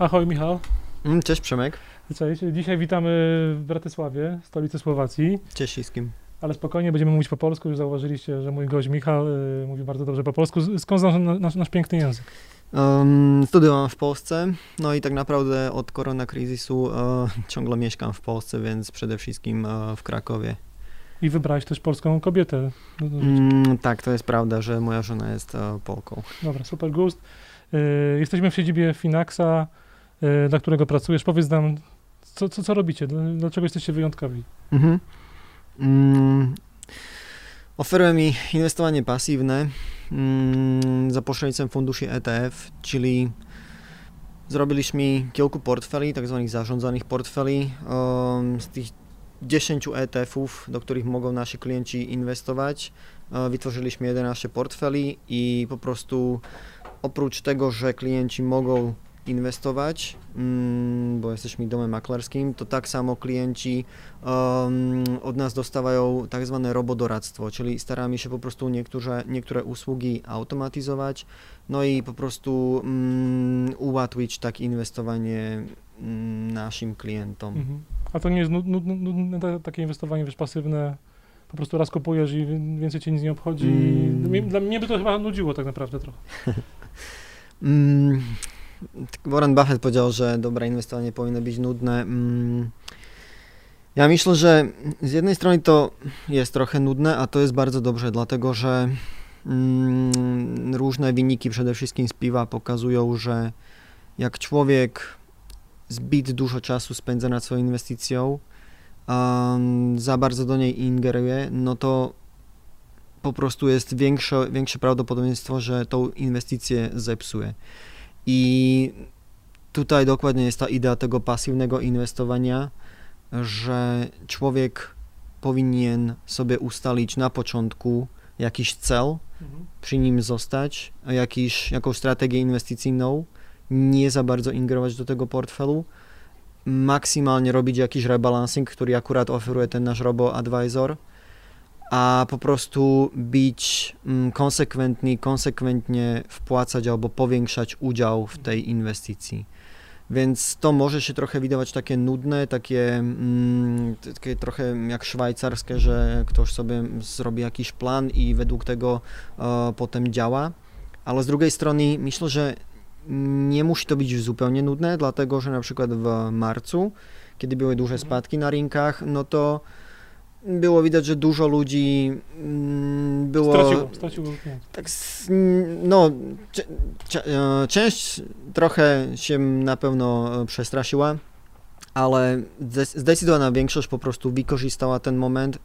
Ahoj Michał. Mm, Cześć Przemek. Cześć. Dzisiaj witamy w Bratysławie, stolicy Słowacji. Cześć wszystkim. Ale spokojnie, będziemy mówić po polsku. Już zauważyliście, że mój gość Michał y, mówi bardzo dobrze po polsku. Skąd znasz nasz, nasz piękny język? Um, studiowałem w Polsce, no i tak naprawdę od koronakryzysu e, ciągle mieszkam w Polsce, więc przede wszystkim e, w Krakowie. I wybrałeś też polską kobietę. Mm, tak, to jest prawda, że moja żona jest e, Polką. Dobra, super gust. Y, jesteśmy w siedzibie Finaxa, y, dla którego pracujesz. Powiedz nam, co, co, co robicie? Dlaczego jesteście wyjątkowi? Mhm. Mm, oferuję mi inwestowanie pasywne mm, za pośrednictwem funduszy ETF, czyli zrobiliśmy kilku portfeli, tak zwanych zarządzanych portfeli. Z tych 10 ETF-ów, do których mogą nasi klienci inwestować, uh, wytworzyliśmy 11 portfeli i po prostu oprócz tego, że klienci mogą inwestować, mm, bo jesteśmy domem maklerskim, to tak samo klienci um, od nas dostawają tak zwane robodoradztwo, czyli staramy się po prostu niektóre, niektóre usługi automatyzować, no i po prostu um, ułatwić tak inwestowanie um, naszym klientom. Mhm. A to nie jest nudne, nudne takie inwestowanie, wiesz, pasywne, po prostu raz kupujesz i więcej cię nic nie obchodzi. Mm. Dla mnie by to chyba nudziło tak naprawdę trochę. mm, Warren Buffett powiedział, że dobre inwestowanie powinno być nudne. Mm, ja myślę, że z jednej strony to jest trochę nudne, a to jest bardzo dobrze, dlatego że mm, różne wyniki, przede wszystkim z piwa, pokazują, że jak człowiek zbyt dużo czasu spędza nad swoją inwestycją, um, za bardzo do niej ingeruje, no to po prostu jest większe, większe prawdopodobieństwo, że tą inwestycję zepsuje. I tutaj dokładnie jest ta idea tego pasywnego inwestowania, że człowiek powinien sobie ustalić na początku jakiś cel, mhm. przy nim zostać, jakiś, jakąś strategię inwestycyjną, nie za bardzo ingerować do tego portfelu, maksymalnie robić jakiś rebalancing, który akurat oferuje ten nasz robo-advisor, a po prostu być mm, konsekwentny, konsekwentnie wpłacać albo powiększać udział w tej inwestycji. Więc to może się trochę wydawać takie nudne, takie, mm, takie trochę jak szwajcarskie, że ktoś sobie zrobi jakiś plan i według tego e, potem działa. Ale z drugiej strony myślę, że nie musi to być zupełnie nudne, dlatego że na przykład w marcu, kiedy były duże mhm. spadki na rynkach, no to było widać, że dużo ludzi mm, było... Straciło, straciło. Tak, no, e, część trochę się na pewno e, przestraszyła, ale zdecydowana większość po prostu wykorzystała ten moment.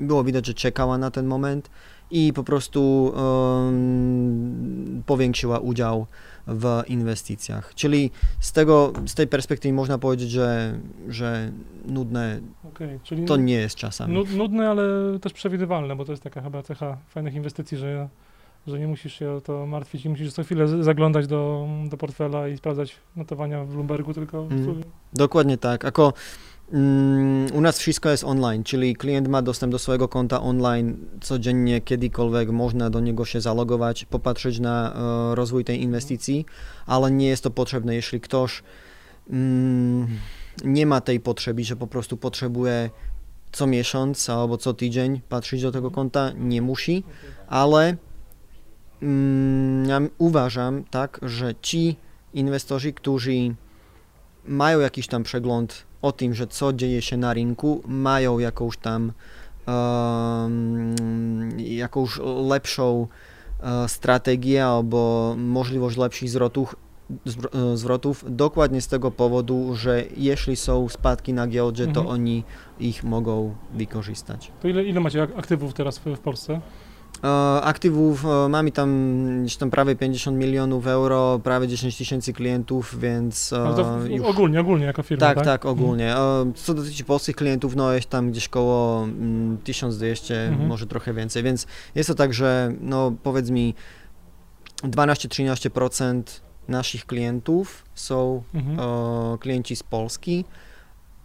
Było widać, że czekała na ten moment i po prostu um, powiększyła udział w inwestycjach. Czyli z, tego, z tej perspektywy można powiedzieć, że, że nudne okay, to nie jest czasami. Nudne, ale też przewidywalne, bo to jest taka chyba cecha fajnych inwestycji, że, że nie musisz się o to martwić, nie musisz co chwilę zaglądać do, do portfela i sprawdzać notowania w Bloombergu, tylko... Mm, dokładnie tak. Ako u nas wszystko jest online, czyli klient ma dostęp do swojego konta online codziennie, kiedykolwiek można do niego się zalogować, popatrzeć na e, rozwój tej inwestycji, ale nie jest to potrzebne, jeśli ktoś mm, nie ma tej potrzeby, że po prostu potrzebuje co miesiąc albo co tydzień patrzeć do tego konta, nie musi, ale mm, ja uważam tak, że ci inwestorzy, którzy mają jakiś tam przegląd o tym, że co dzieje się na rynku, mają jakąś tam um, jakąś lepszą uh, strategię albo możliwość lepszych zwrotów, e, zwrotów dokładnie z tego powodu, że jeśli są spadki na giełdzie, mhm. to oni ich mogą wykorzystać. To ile, ile macie aktywów teraz w, w Polsce? E, aktywów e, mamy tam, tam prawie 50 milionów euro, prawie 10 tysięcy klientów, więc e, już... ogólnie, ogólnie jako firma, tak? Tak, tak, ogólnie. Co dotyczy polskich klientów, no jest tam gdzieś koło 1200, mm, mhm. może trochę więcej, więc jest to tak, że no powiedz mi 12-13% naszych klientów są mhm. o, klienci z Polski,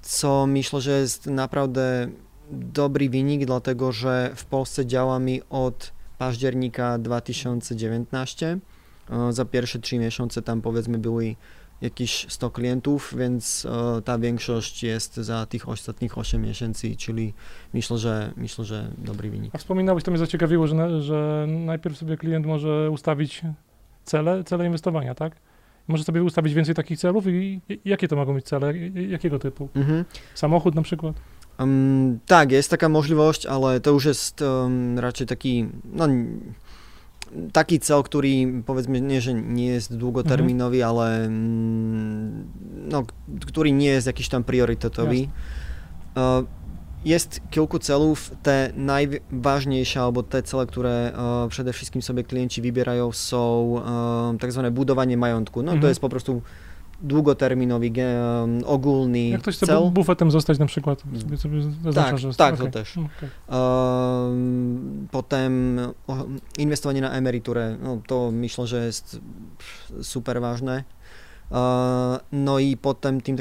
co myślę, że jest naprawdę dobry wynik, dlatego że w Polsce działa mi od października 2019. E, za pierwsze trzy miesiące tam powiedzmy były jakieś 100 klientów, więc e, ta większość jest za tych ostatnich 8 miesięcy, czyli myślę, że myślę, że dobry wynik. A wspominałeś, to mnie zaciekawiło, że, na, że najpierw sobie klient może ustawić cele, cele inwestowania, tak? Może sobie ustawić więcej takich celów i, i jakie to mogą być cele? Jakiego typu? Mhm. Samochód na przykład? Um, tak, jest taka możliwość, ale to już jest um, raczej taki, no, taki cel, który powiedzmy nie, że nie jest długoterminowy, mhm. ale mm, no, który nie jest jakiś tam priorytetowy. Uh, jest kilku celów, te najważniejsze albo te cele, które uh, przede wszystkim sobie klienci wybierają są uh, tak zwane budowanie majątku. No mhm. to jest po prostu długoterminowy, um, ogólny Jak ktoś chce cel. bufetem zostać na przykład, sobie, sobie zaznacza, tak. Tak, okay. to też. Okay. Um, potem inwestowanie na emeryturę, no, to myślę, że jest super ważne. No i potem tym,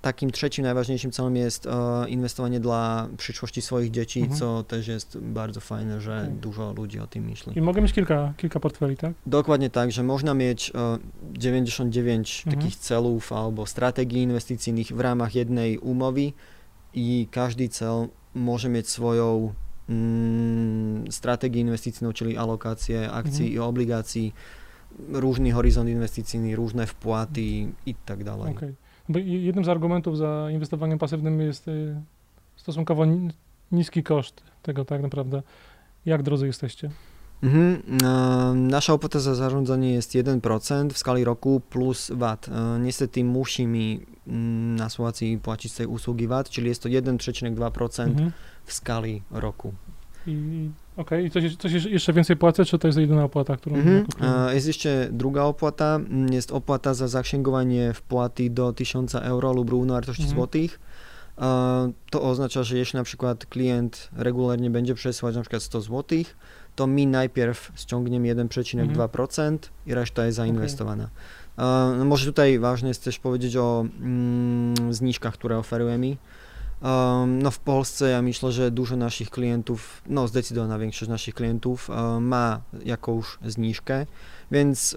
takim trzecim najważniejszym celem jest inwestowanie dla przyszłości swoich dzieci, mhm. co też jest bardzo fajne, że okay. dużo ludzi o tym myśli. I mogę mieć kilka, kilka portfeli, tak? Dokładnie tak, że można mieć 99 mhm. takich celów albo strategii inwestycyjnych w ramach jednej umowy i każdy cel może mieć swoją mm, strategię inwestycyjną, czyli alokację akcji mhm. i obligacji różny horyzont inwestycyjny, różne wpłaty i tak dalej. Okay. Bo jednym z argumentów za inwestowaniem pasywnym jest y, stosunkowo niski koszt tego tak naprawdę. Jak drodzy jesteście? Mhm. E, nasza opłata za zarządzanie jest 1% w skali roku plus VAT. E, niestety musimy mm, na Słowacji płacić z tej usługi VAT, czyli jest to 1,2% mhm. w skali roku. I Okej, okay. i coś, coś jeszcze więcej płacę, czy to jest jedyna opłata, którą mhm. Jest jeszcze druga opłata, mm, jest opłata za zaksięgowanie wpłaty do 1000 euro lub równowartości mhm. złotych. To oznacza, że jeśli na przykład klient regularnie będzie przesyłać na przykład 100 złotych, to mi najpierw ściągniemy 1,2% mhm. i reszta jest zainwestowana. Okay. No może tutaj ważne jest też powiedzieć o mm, zniżkach, które oferujemy. Um, no w Polsce ja myślę, że dużo naszych klientów, no zdecydowana większość naszych klientów ma jakąś zniżkę, więc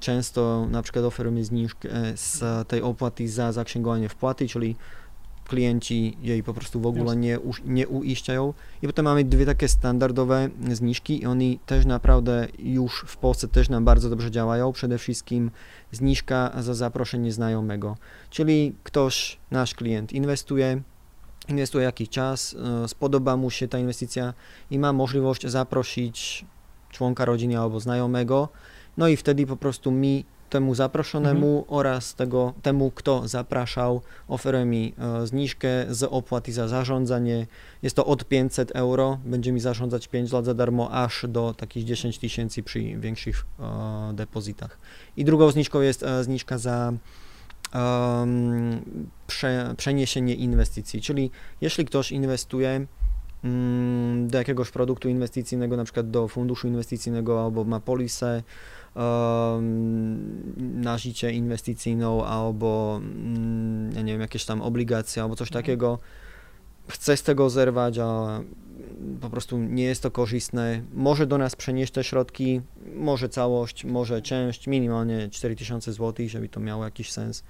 często na przykład oferujemy zniżkę z tej opłaty za zaksięgowanie wpłaty, czyli klienci jej po prostu w ogóle nie, nie uiszczają. I potem mamy dwie takie standardowe zniżki i oni też naprawdę już w Polsce też nam bardzo dobrze działają. Przede wszystkim zniżka za zaproszenie znajomego, czyli ktoś, nasz klient inwestuje, inwestuje jakiś czas, e, spodoba mu się ta inwestycja i ma możliwość zaprosić członka rodziny albo znajomego, no i wtedy po prostu mi temu zaproszonemu mhm. oraz tego, temu, kto zapraszał, oferuje mi e, zniżkę z opłaty za zarządzanie. Jest to od 500 euro, będzie mi zarządzać 5 lat za darmo, aż do takich 10 tysięcy przy większych e, depozytach. I drugą zniżką jest zniżka za um, prze, przeniesienie inwestycji, czyli jeśli ktoś inwestuje um, do jakiegoś produktu inwestycyjnego, na przykład do funduszu inwestycyjnego albo ma polisę um, na życie inwestycyjną albo um, ja nie wiem, jakieś tam obligacje albo coś mhm. takiego, chce z tego zerwać, a po prostu nie jest to korzystne. Może do nas przenieść te środki, może całość, może część, minimalnie 4000 zł, żeby to miało jakiś sens.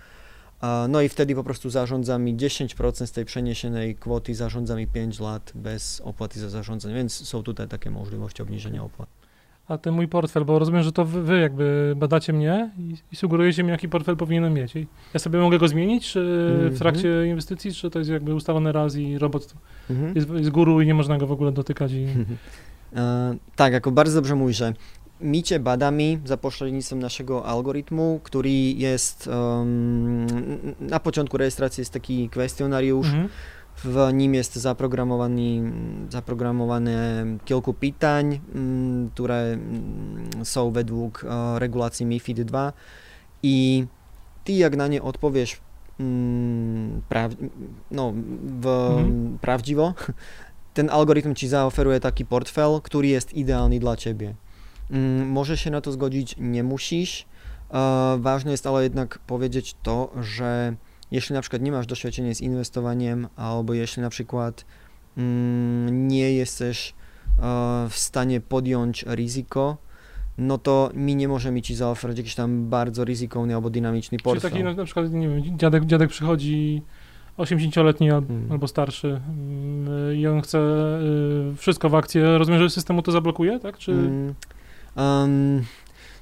No i wtedy po prostu zarządza mi 10% z tej przeniesionej kwoty, zarządza mi 5 lat bez opłaty za zarządzanie, więc są tutaj takie możliwości obniżenia opłat. A ten mój portfel, bo rozumiem, że to wy, jakby badacie mnie i, i, sugerujecie mi, jaki portfel powinienem mieć. I ja sobie mogę go zmienić czy w mhm. trakcie inwestycji, czy to jest jakby ustalony raz i robot mm -hmm. jest, jest guru i nie można go w ogóle dotykać? I... E, tak, jako bardzo dobrze mówisz, że my cię badamy za pośrednictwem naszego algorytmu, który jest um, na początku rejestracji jest taki kwestionariusz, mhm. W nim jest zaprogramowany, zaprogramowane kilku pytań, um, które um, są według uh, regulacji MIFID 2 i ty jak na nie odpowiesz mm, praw, no, w, mhm. prawdziwo, ten algorytm ci zaoferuje taki portfel, który jest idealny dla ciebie. Mm, może się na to zgodzić, nie musisz. E, ważne jest ale jednak powiedzieć to, że jeśli na przykład nie masz doświadczenia z inwestowaniem, albo jeśli na przykład mm, nie jesteś w stanie podjąć ryzyko, no to mi nie możemy ci zaoferować jakiś tam bardzo ryzykowny albo dynamiczny portfel. Czyli taki na, na przykład, nie wiem, dziadek, dziadek przychodzi 80-letni hmm. albo starszy mm, i on chce y, wszystko w akcję, rozumiem, że systemu to zablokuje, tak? Czy... Um,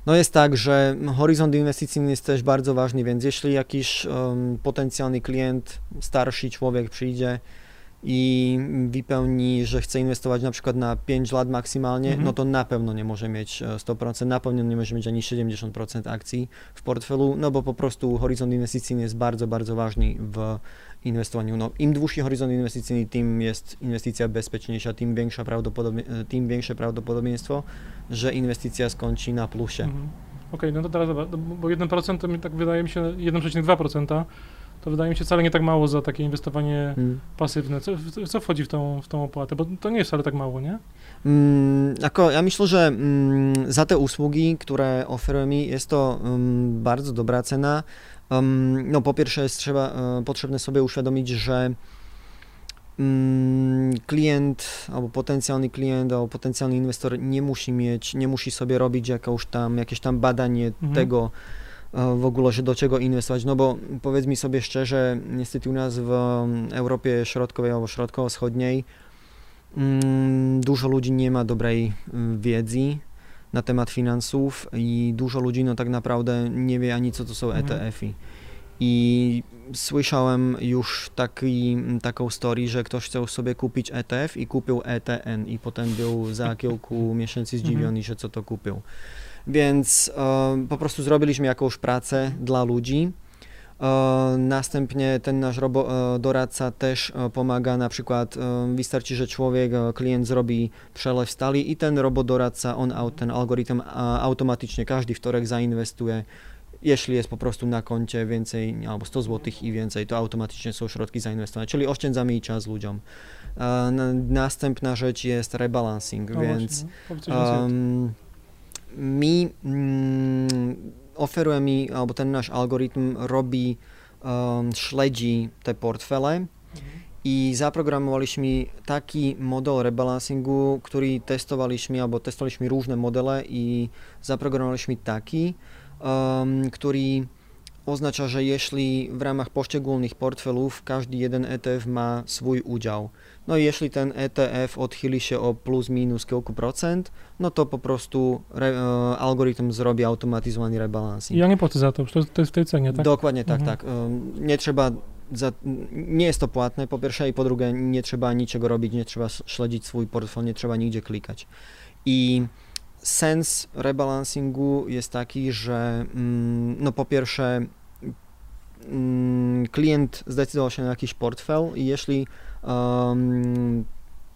no jest tak, że horyzont inwestycyjny jest też bardzo ważny, więc jeśli jakiś um, potencjalny klient, starszy człowiek przyjdzie i wypełni, że chce inwestować na przykład na 5 lat maksymalnie, mhm. no to na pewno nie może mieć 100%, e, na pewno nie może mieć ani 70% akcji w portfelu, no bo po prostu horyzont inwestycyjny jest bardzo, bardzo ważny w inwestowaniu. No, Im dłuższy horyzont inwestycyjny, tym jest inwestycja bezpieczniejsza, tym, większa prawdopodobie, tym większe prawdopodobieństwo, że inwestycja skończy na plusie. Mhm. Okej, okay, no to teraz, bo 1% to mi tak wydaje mi się, 1,2% to wydaje mi się wcale nie tak mało za takie inwestowanie hmm. pasywne. Co, co wchodzi w tą, w tą opłatę? Bo to nie jest wcale tak mało, nie? Mm, ja myślę, że mm, za te usługi, które oferujemy, jest to um, bardzo dobra cena. No po pierwsze jest trzeba, uh, potrzebne sobie uświadomić, że um, klient albo potencjalny klient albo potencjalny inwestor nie musi mieć, nie musi sobie robić jakąś tam, jakieś tam badanie mhm. tego, w ogóle, że do czego inwestować, no bo powiedz mi sobie szczerze, niestety u nas w Europie Środkowej albo Środkowo-Wschodniej mm, dużo ludzi nie ma dobrej mm, wiedzy na temat finansów i dużo ludzi no tak naprawdę nie wie ani co to są mhm. ETF-y. I słyszałem już taki, taką story, że ktoś chciał sobie kupić ETF i kupił ETN i potem był za kilku miesięcy mhm. zdziwiony, że co to kupił. Więc e, po prostu zrobiliśmy jakąś pracę dla ludzi. E, następnie ten nasz robo, e, doradca też pomaga, na przykład wystarczy, że człowiek, klient zrobi przelew stali i ten robodoradca, on, ten algorytm automatycznie każdy wtorek zainwestuje jeśli jest po prostu na koncie więcej, albo 100 zł i więcej, to automatycznie są środki zainwestowane, czyli oszczędzamy i czas ludziom. Następna rzecz jest rebalancing, no więc um, mi mm, oferuje mi, albo ten nasz algorytm robi, um, śledzi te portfele mhm. i zaprogramowaliśmy taki model rebalansingu, który testowaliśmy, albo testowaliśmy różne modele i zaprogramowaliśmy taki, um, który oznacza, że jeśli w ramach poszczególnych portfelów każdy jeden ETF ma swój udział, no i jeśli ten ETF odchyli się o plus minus kilku procent, no to po prostu re, e, algorytm zrobi automatyzowany rebalancing. Ja nie płacę za to, to, to jest w tej cenie, tak? Dokładnie tak, mhm. tak. E, nie trzeba, za, nie jest to płatne po pierwsze i po drugie nie trzeba niczego robić, nie trzeba śledzić swój portfel, nie trzeba nigdzie klikać. I sens rebalancingu jest taki, że mm, no po pierwsze klient zdecydował się na jakiś portfel i jeśli um,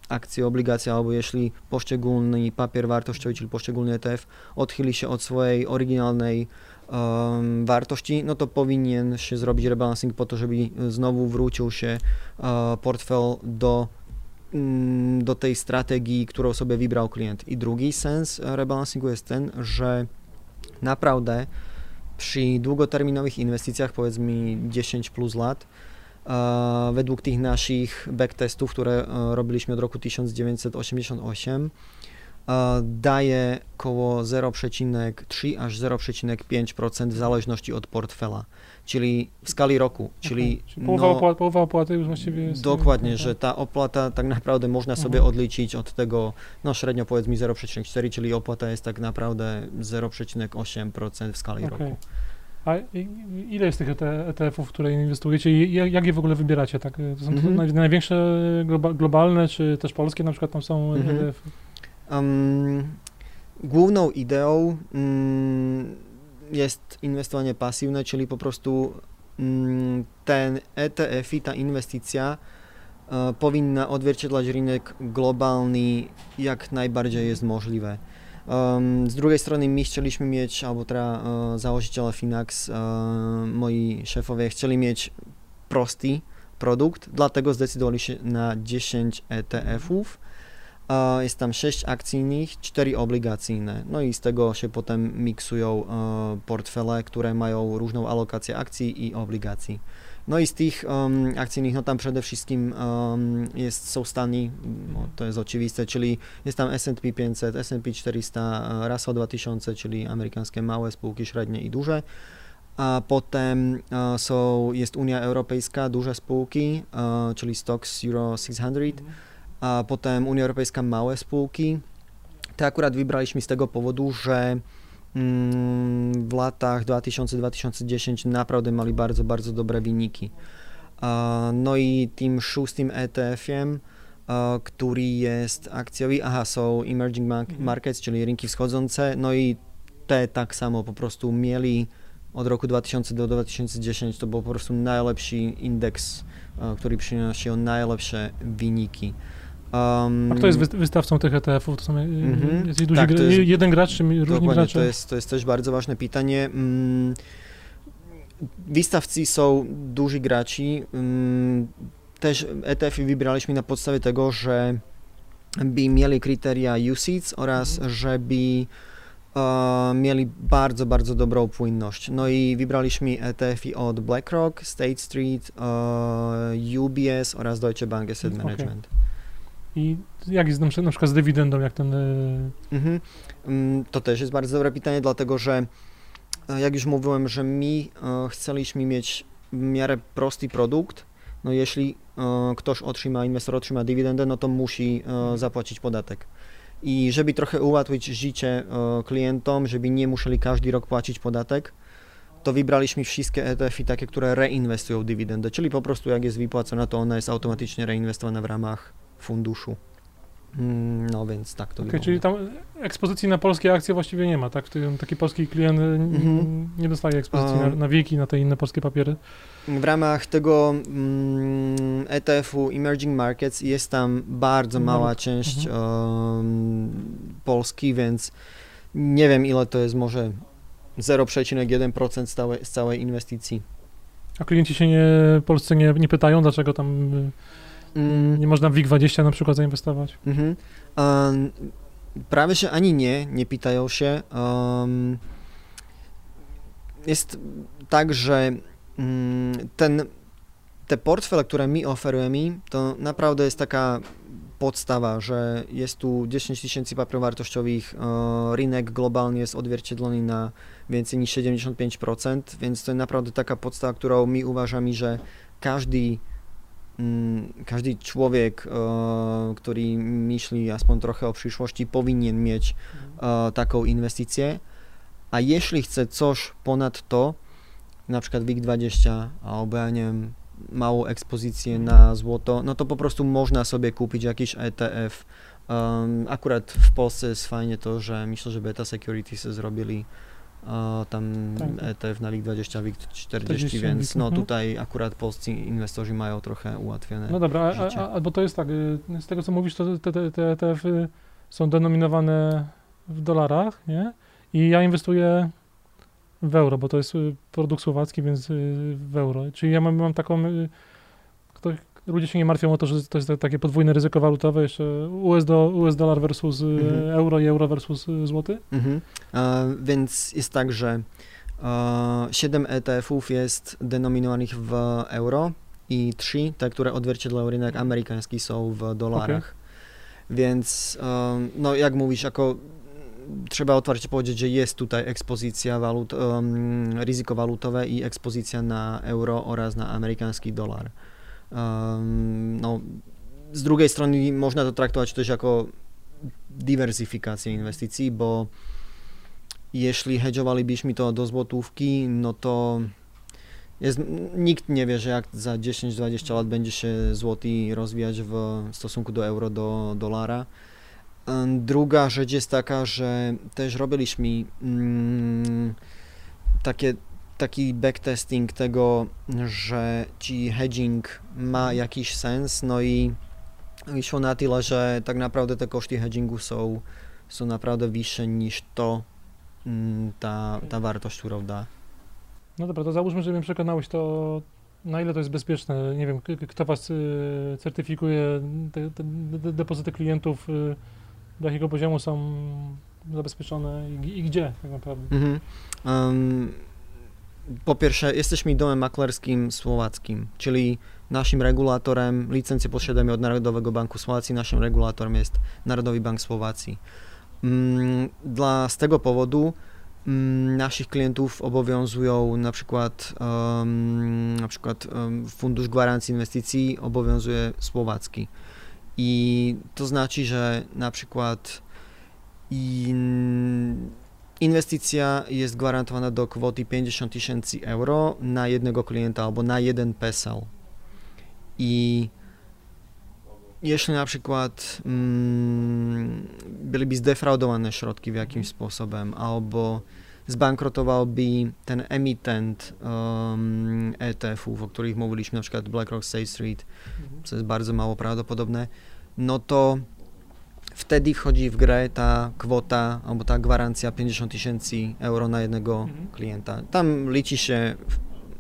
akcje, obligacje, albo jeśli poszczególny papier wartościowy, czyli poszczególny ETF odchyli się od swojej oryginalnej um, wartości, no to powinien się zrobić rebalancing po to, żeby znowu wrócił się uh, portfel do mm, do tej strategii, którą sobie wybrał klient. I drugi sens rebalancingu jest ten, że naprawdę przy długoterminowych inwestycjach, powiedzmy 10 plus lat, według tych naszych backtestów, które e, robiliśmy od roku 1988, e, daje około 0,3 aż 0,5% w zależności od portfela, czyli w skali roku. Czyli, czyli połowa, no, opłaty, połowa opłaty już właściwie jest. Dokładnie, że ta opłata tak naprawdę można sobie mhm. odliczyć od tego, no średnio powiedzmy 0,4, czyli opłata jest tak naprawdę 0,8% w skali okay. roku. A ile jest tych ETF-ów, w które inwestujecie i jak je w ogóle wybieracie? Tak? To są mhm. największe globalne, czy też polskie na przykład tam są mhm. ETF-y? Um, główną ideą um, jest inwestowanie pasywne, czyli po prostu um, ten ETF i ta inwestycja uh, powinna odzwierciedlać rynek globalny jak najbardziej jest możliwe. Um, z drugiej strony my chcieliśmy mieć, albo teraz uh, założyciele Finax, uh, moi szefowie chcieli mieć prosty produkt, dlatego zdecydowali się na 10 ETF-ów. Jest tam 6 akcyjnych, 4 obligacyjne. No i z tego się potem miksują portfele, które mają różną alokację akcji i obligacji. No i z tych um, akcyjnych, no tam przede wszystkim um, jest, są stany, no, to jest oczywiste, czyli jest tam S&P 500, S&P 400, Russell 2000, czyli amerykańskie małe spółki, średnie i duże. A potem uh, są, jest Unia Europejska, duże spółki, uh, czyli Stocks Euro 600, a potem Unia Europejska małe spółki. Te akurat wybraliśmy z tego powodu, że w latach 2000-2010 naprawdę mali bardzo, bardzo dobre wyniki. No i tym szóstym ETF-iem, który jest akcjowy, aha, są emerging mhm. markets, czyli rynki wschodzące, no i te tak samo po prostu mieli od roku 2000 do 2010 to był po prostu najlepszy indeks, który przynosił najlepsze wyniki. Um, A kto jest wystawcą tych ETF-ów? To są mm-hmm, jest duży tak, gra, jest, jeden gracz czy różni gracze? To jest, to jest też bardzo ważne pytanie. Mm, wystawcy są duży graci. Mm, też ETF-y wybraliśmy na podstawie tego, że by mieli kryteria UCITS oraz mm. żeby uh, mieli bardzo, bardzo dobrą płynność. No i wybraliśmy ETF-y od BlackRock, State Street, uh, UBS oraz Deutsche Bank Asset Management. Okay. I jak jest na przykład z dywidendą, jak ten... E, mhm. Mm, to też jest bardzo dobre pytanie, dlatego że e, jak już mówiłem, że my e, chcieliśmy mieć w miarę prosty produkt, no jeśli ktoś otrzyma, inwestor otrzyma dywidendę, no to musi zapłacić podatek. I żeby trochę ułatwić życie klientom, żeby nie musieli każdy rok płacić podatek, to wybraliśmy wszystkie ETF-y takie, które reinwestują dywidendę, czyli po prostu jak jest wypłacona, to ona jest automatycznie reinwestowana w ramach funduszu. Mm, no więc tak to okay, Czyli tam ekspozycji na polskie akcje właściwie nie ma, tak? Taki polski klient mm-hmm. nie dostaje ekspozycji na, na wieki, na te inne polskie papiery. W ramach tego mm, ETF-u Emerging Markets jest tam bardzo no, mała część mm-hmm. um, Polski, więc nie wiem ile to jest, może 0,1% z całej, z całej inwestycji. A klienci się nie, polscy nie, nie pytają, dlaczego tam Mm. Nie można w WIG20 na przykład zainwestować? Mhm. Um, prawie się ani nie, nie pytają się. Um, jest tak, że um, ten, te portfele, które mi oferujemy, to naprawdę jest taka podstawa, że jest tu 10 tysięcy papierów wartościowych, e, rynek globalnie jest odzwierciedlony na więcej niż 75%, więc to jest naprawdę taka podstawa, którą mi uważamy, że każdy Mm, każdy człowiek, e, który myśli aspoň trochę o przyszłości, powinien mieć e, taką inwestycję. A jeśli chce coś ponad to, na przykład WIG20 albo ja nie wiem, małą ekspozycję na złoto, no to po prostu można sobie kupić jakiś ETF. Akurat w Polsce jest fajnie to, że myślę, że Beta Securities zrobili o, tam tak. ETF na LIG 20, WIG 40, więc no mhm. tutaj akurat polscy inwestorzy mają trochę ułatwione No dobra, a, a, bo to jest tak, y, z tego co mówisz, to te, te, te ETF-y są denominowane w dolarach, nie? I ja inwestuję w euro, bo to jest y, produkt słowacki, więc y, w euro. Czyli ja mam, mam taką, ktoś, ludzie się nie martwią o to, że to jest takie podwójne ryzyko walutowe, jeszcze US, do, US dolar versus y, mhm. euro i euro versus y, złoty? Mhm. E, więc jest tak, że e, 7 ETF-ów jest denominowanych w euro i 3, te, które odzwierciedlają rynek amerykański są w dolarach. Okay. Więc, e, no jak mówisz, jako trzeba otwarcie powiedzieć, że jest tutaj ekspozycja walut, um, ryzyko walutowe i ekspozycja na euro oraz na amerykański dolar. No, z drugiej strony można to traktować też jako dywersyfikację inwestycji, bo jeśli hedżowalibyśmy to do złotówki, no to jest, nikt nie wie, że jak za 10-20 lat będzie się złoty rozwijać w stosunku do euro, do dolara. Druga rzecz jest taka, że też robiliśmy mm, takie taki backtesting tego, że ci hedging ma jakiś sens, no i wyszło na tyle, że tak naprawdę te koszty hedgingu są, są naprawdę wyższe niż to, mm, ta, ta wartość, którą da. No dobra, to załóżmy, że mnie przekonałeś to, na ile to jest bezpieczne. Nie wiem, kto was y, certyfikuje, te, te depozyty klientów, y, do jakiego poziomu są zabezpieczone i, i gdzie tak naprawdę? Mhm. Um, po pierwsze, jesteśmy domem maklerskim słowackim, czyli naszym regulatorem, licencję posiadamy od Narodowego Banku Słowacji, naszym regulatorem jest Narodowy Bank Słowacji. Mm, dla, z tego powodu mm, naszych klientów obowiązują na przykład, na przykład Fundusz Gwarancji Inwestycji obowiązuje słowacki. I to znaczy, że na przykład in, inwestycja jest gwarantowana do kwoty 50 tysięcy euro na jednego klienta albo na jeden PESEL. I jeśli na przykład mm, byliby zdefraudowane środki w jakimś sposobem, albo zbankrutowałby ten emitent um, ETF-ów, o których mówiliśmy, na przykład BlackRock State Street, mhm. co jest bardzo mało prawdopodobne, no to wtedy wchodzi w grę ta kwota albo ta gwarancja 50 tysięcy euro na jednego mhm. klienta. Tam liczy się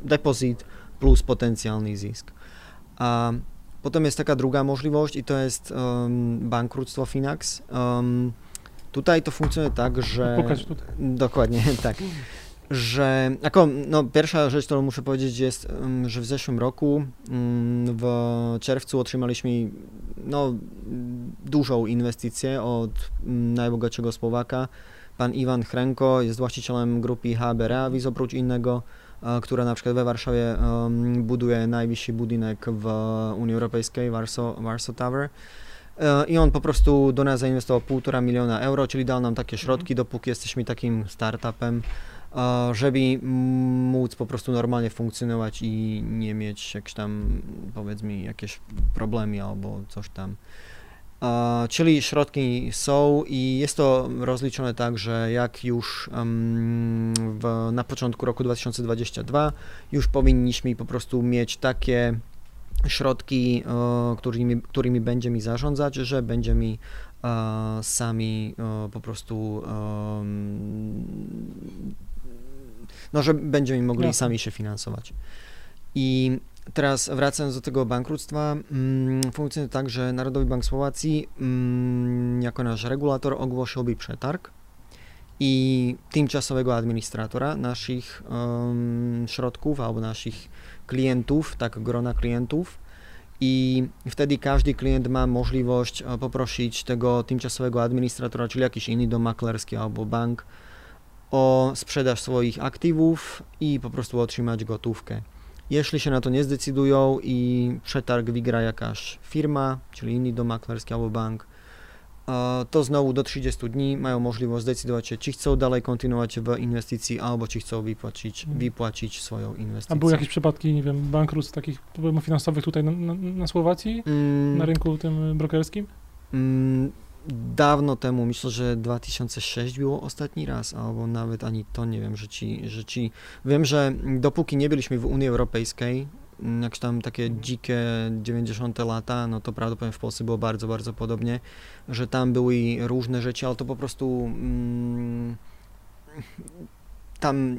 depozyt plus potencjalny zisk. A potem jest taka druga możliwość i to jest um, bankructwo Finax. Um, tutaj to funkcjonuje tak, że... Pokaż tutaj. Dokładnie, tak. Że jako, no, pierwsza rzecz, którą muszę powiedzieć jest, że w zeszłym roku w czerwcu otrzymaliśmy no, dużą inwestycję od najbogatszego Słowaka. Pan Iwan Chrenko jest właścicielem grupy HBR Avis oprócz innego która na przykład we Warszawie buduje najwyższy budynek w Unii Europejskiej, Warsaw, Warsaw Tower. E, I on po prostu do nas zainwestował półtora miliona euro, czyli dał nam takie środki, dopóki jesteśmy takim startupem, żeby móc po prostu normalnie funkcjonować i nie mieć jakieś tam, powiedzmy, jakieś problemy albo coś tam. Czyli środki są i jest to rozliczone tak, że jak już w, na początku roku 2022 już powinniśmy po prostu mieć takie środki, którymi, którymi będziemy zarządzać, że będziemy sami po prostu no, że będziemy mogli Jasne. sami się finansować. I Teraz wracając do tego bankructwa, mm, funkcjonuje tak, że Narodowy Bank Słowacji mm, jako nasz regulator ogłosiłby przetarg i tymczasowego administratora naszych um, środków albo naszych klientów, tak grona klientów i wtedy każdy klient ma możliwość e, poprosić tego tymczasowego administratora, czyli jakiś inny dom maklerski albo bank o sprzedaż swoich aktywów i po prostu otrzymać gotówkę. Jeśli się na to nie zdecydują i przetarg wygra jakaś firma, czyli inny dom maklerski albo bank, to znowu do 30 dni mają możliwość zdecydować się, czy chcą dalej kontynuować w inwestycji, albo czy chcą wypłacić, mhm. wypłacić swoją inwestycję. A były jakieś przypadki, nie wiem, bankructw takich problemów finansowych tutaj na, na, na Słowacji, mm. na rynku tym brokerskim? Mm, dawno temu, myślę, że 2006 było ostatni raz, albo nawet ani to nie wiem, że ci, że ci... Wiem, że dopóki nie byliśmy w Unii Europejskiej, jakieś tam takie dzikie 90 lata, no to prawdopodobnie w Polsce było bardzo, bardzo podobnie, że tam były różne rzeczy, ale to po prostu mm, tam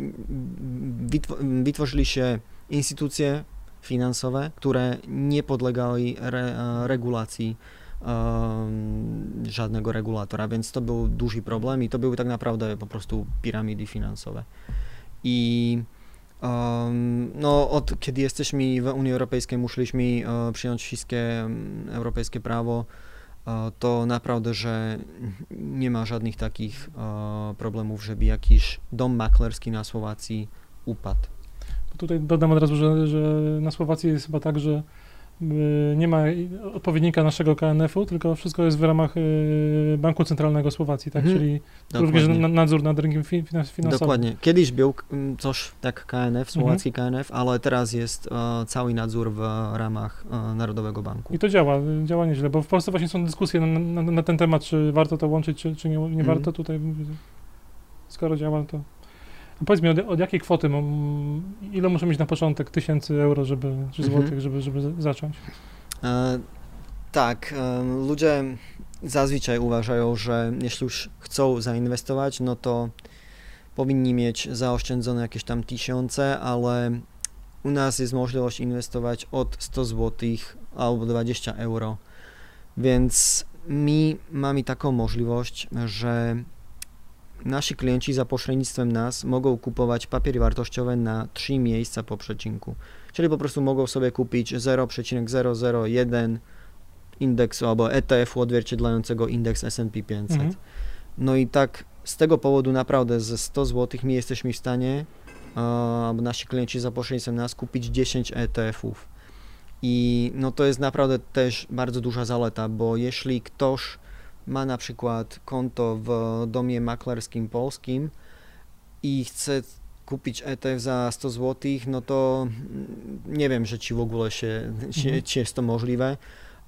wytworzyli się instytucje finansowe, które nie podlegały re, regulacji żadnego regulatora, więc to był duży problem i to były tak naprawdę po prostu piramidy finansowe. I no, od kiedy jesteśmy w Unii Europejskiej, musieliśmy uh, przyjąć wszystkie europejskie prawo, uh, to naprawdę, że nie ma żadnych takich uh, problemów, żeby jakiś dom maklerski na Słowacji upadł. Tutaj dodam od razu, że, że na Słowacji jest chyba tak, że nie ma odpowiednika naszego KNF-u, tylko wszystko jest w ramach y, Banku Centralnego Słowacji, tak? Mhm. Czyli Dokładnie. również nadzór nad rynkiem finansowym. Dokładnie. Kiedyś był coś tak KNF, słowacki mhm. KNF, ale teraz jest uh, cały nadzór w ramach uh, Narodowego Banku. I to działa, działa nieźle, bo w Polsce właśnie są dyskusje na, na, na ten temat, czy warto to łączyć, czy, czy nie, nie mhm. warto. Tutaj skoro działa, to Powiedz mi, od, od, jakiej kwoty, mam, ile muszę mieć na początek tysięcy euro, żeby, czy mhm. złotych, żeby, żeby zacząć? E, tak, e, ludzie zazwyczaj uważają, że jeśli już chcą zainwestować, no to powinni mieć zaoszczędzone jakieś tam tysiące, ale u nas jest możliwość inwestować od 100 zł albo 20 euro, więc mi mamy taką możliwość, że nasi klienci za pośrednictwem nas mogą kupować papiery wartościowe na trzy miejsca po przecinku. Czyli po prostu mogą sobie kupić 0,001 indeksu albo ETF-u odzwierciedlającego indeks S&P 500. Mhm. No i tak z tego powodu naprawdę ze 100 zł my jesteśmy w stanie, albo nasi klienci za pośrednictwem nas kupić 10 ETF-ów. I no to jest naprawdę też bardzo duża zaleta, bo jeśli ktoś ma na przykład konto w domie maklerskim polskim i chce kupić ETF za 100 zł, no to nie wiem, że ci w ogóle się, mhm. ci jest to możliwe.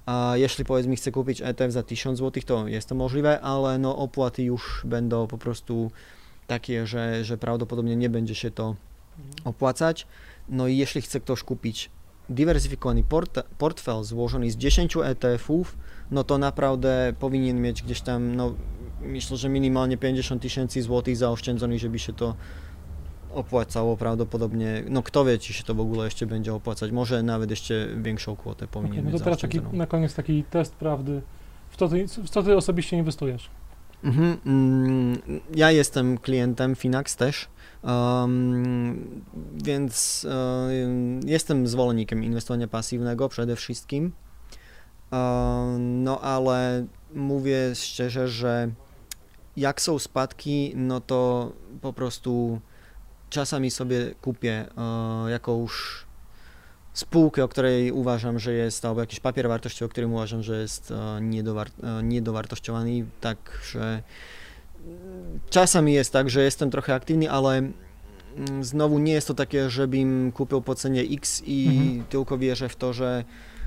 A jeśli powiedzmy chce kupić ETF za 1000 zł, to jest to możliwe, ale no opłaty już będą po prostu takie, że, że prawdopodobnie nie będzie się to mhm. opłacać. No i jeśli chce ktoś kupić dywersyfikowany port portfel złożony z 10 ETF-ów, no to naprawdę powinien mieć gdzieś tam, no myślę, że minimalnie 50 tysięcy złotych zaoszczędzonych, żeby się to opłacało prawdopodobnie, no kto wie, czy się to w ogóle jeszcze będzie opłacać, może nawet jeszcze większą kwotę powinien okay, no to teraz taki, na koniec taki test prawdy, w co ty, w co ty osobiście inwestujesz? Mhm, mm, ja jestem klientem Finax też, um, więc um, jestem zwolennikiem inwestowania pasywnego przede wszystkim, no ale mówię szczerze, że jak są spadki, no to po prostu czasami sobie kupię e, jakąś spółkę, o której uważam, że jest, albo jakiś papier wartościowy, o którym uważam, że jest e, niedowar e, niedowartościowany, także czasami jest tak, że jestem trochę aktywny, ale mm, znowu nie jest to takie, żebym kupił po cenie X i mhm. tylko wierzę w to, że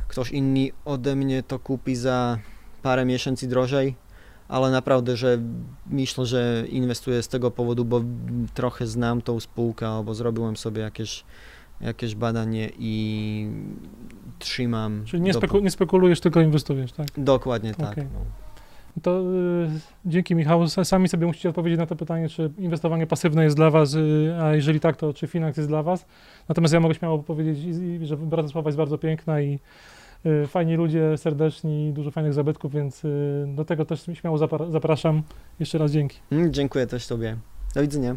ktoś inny ode mnie to kupi za parę miesięcy drożej ale naprawdę, że myślę, że inwestuję z tego powodu, bo trochę znam tą spółkę, albo zrobiłem sobie jakieś, jakieś badanie i trzymam. Czyli nie, speku nie spekulujesz, tylko inwestujesz, tak? Dokładnie tak. Okay. No. To y, dzięki Michał. Sami sobie musicie odpowiedzieć na to pytanie, czy inwestowanie pasywne jest dla Was, y, a jeżeli tak, to czy Finax jest dla Was. Natomiast ja mogę śmiało powiedzieć, że Bratysława jest bardzo piękna i fajni ludzie, serdeczni, dużo fajnych zabytków, więc y, do tego też śmiało zapraszam. Jeszcze raz dzięki. Mm, dziękuję też Tobie. Do widzenia.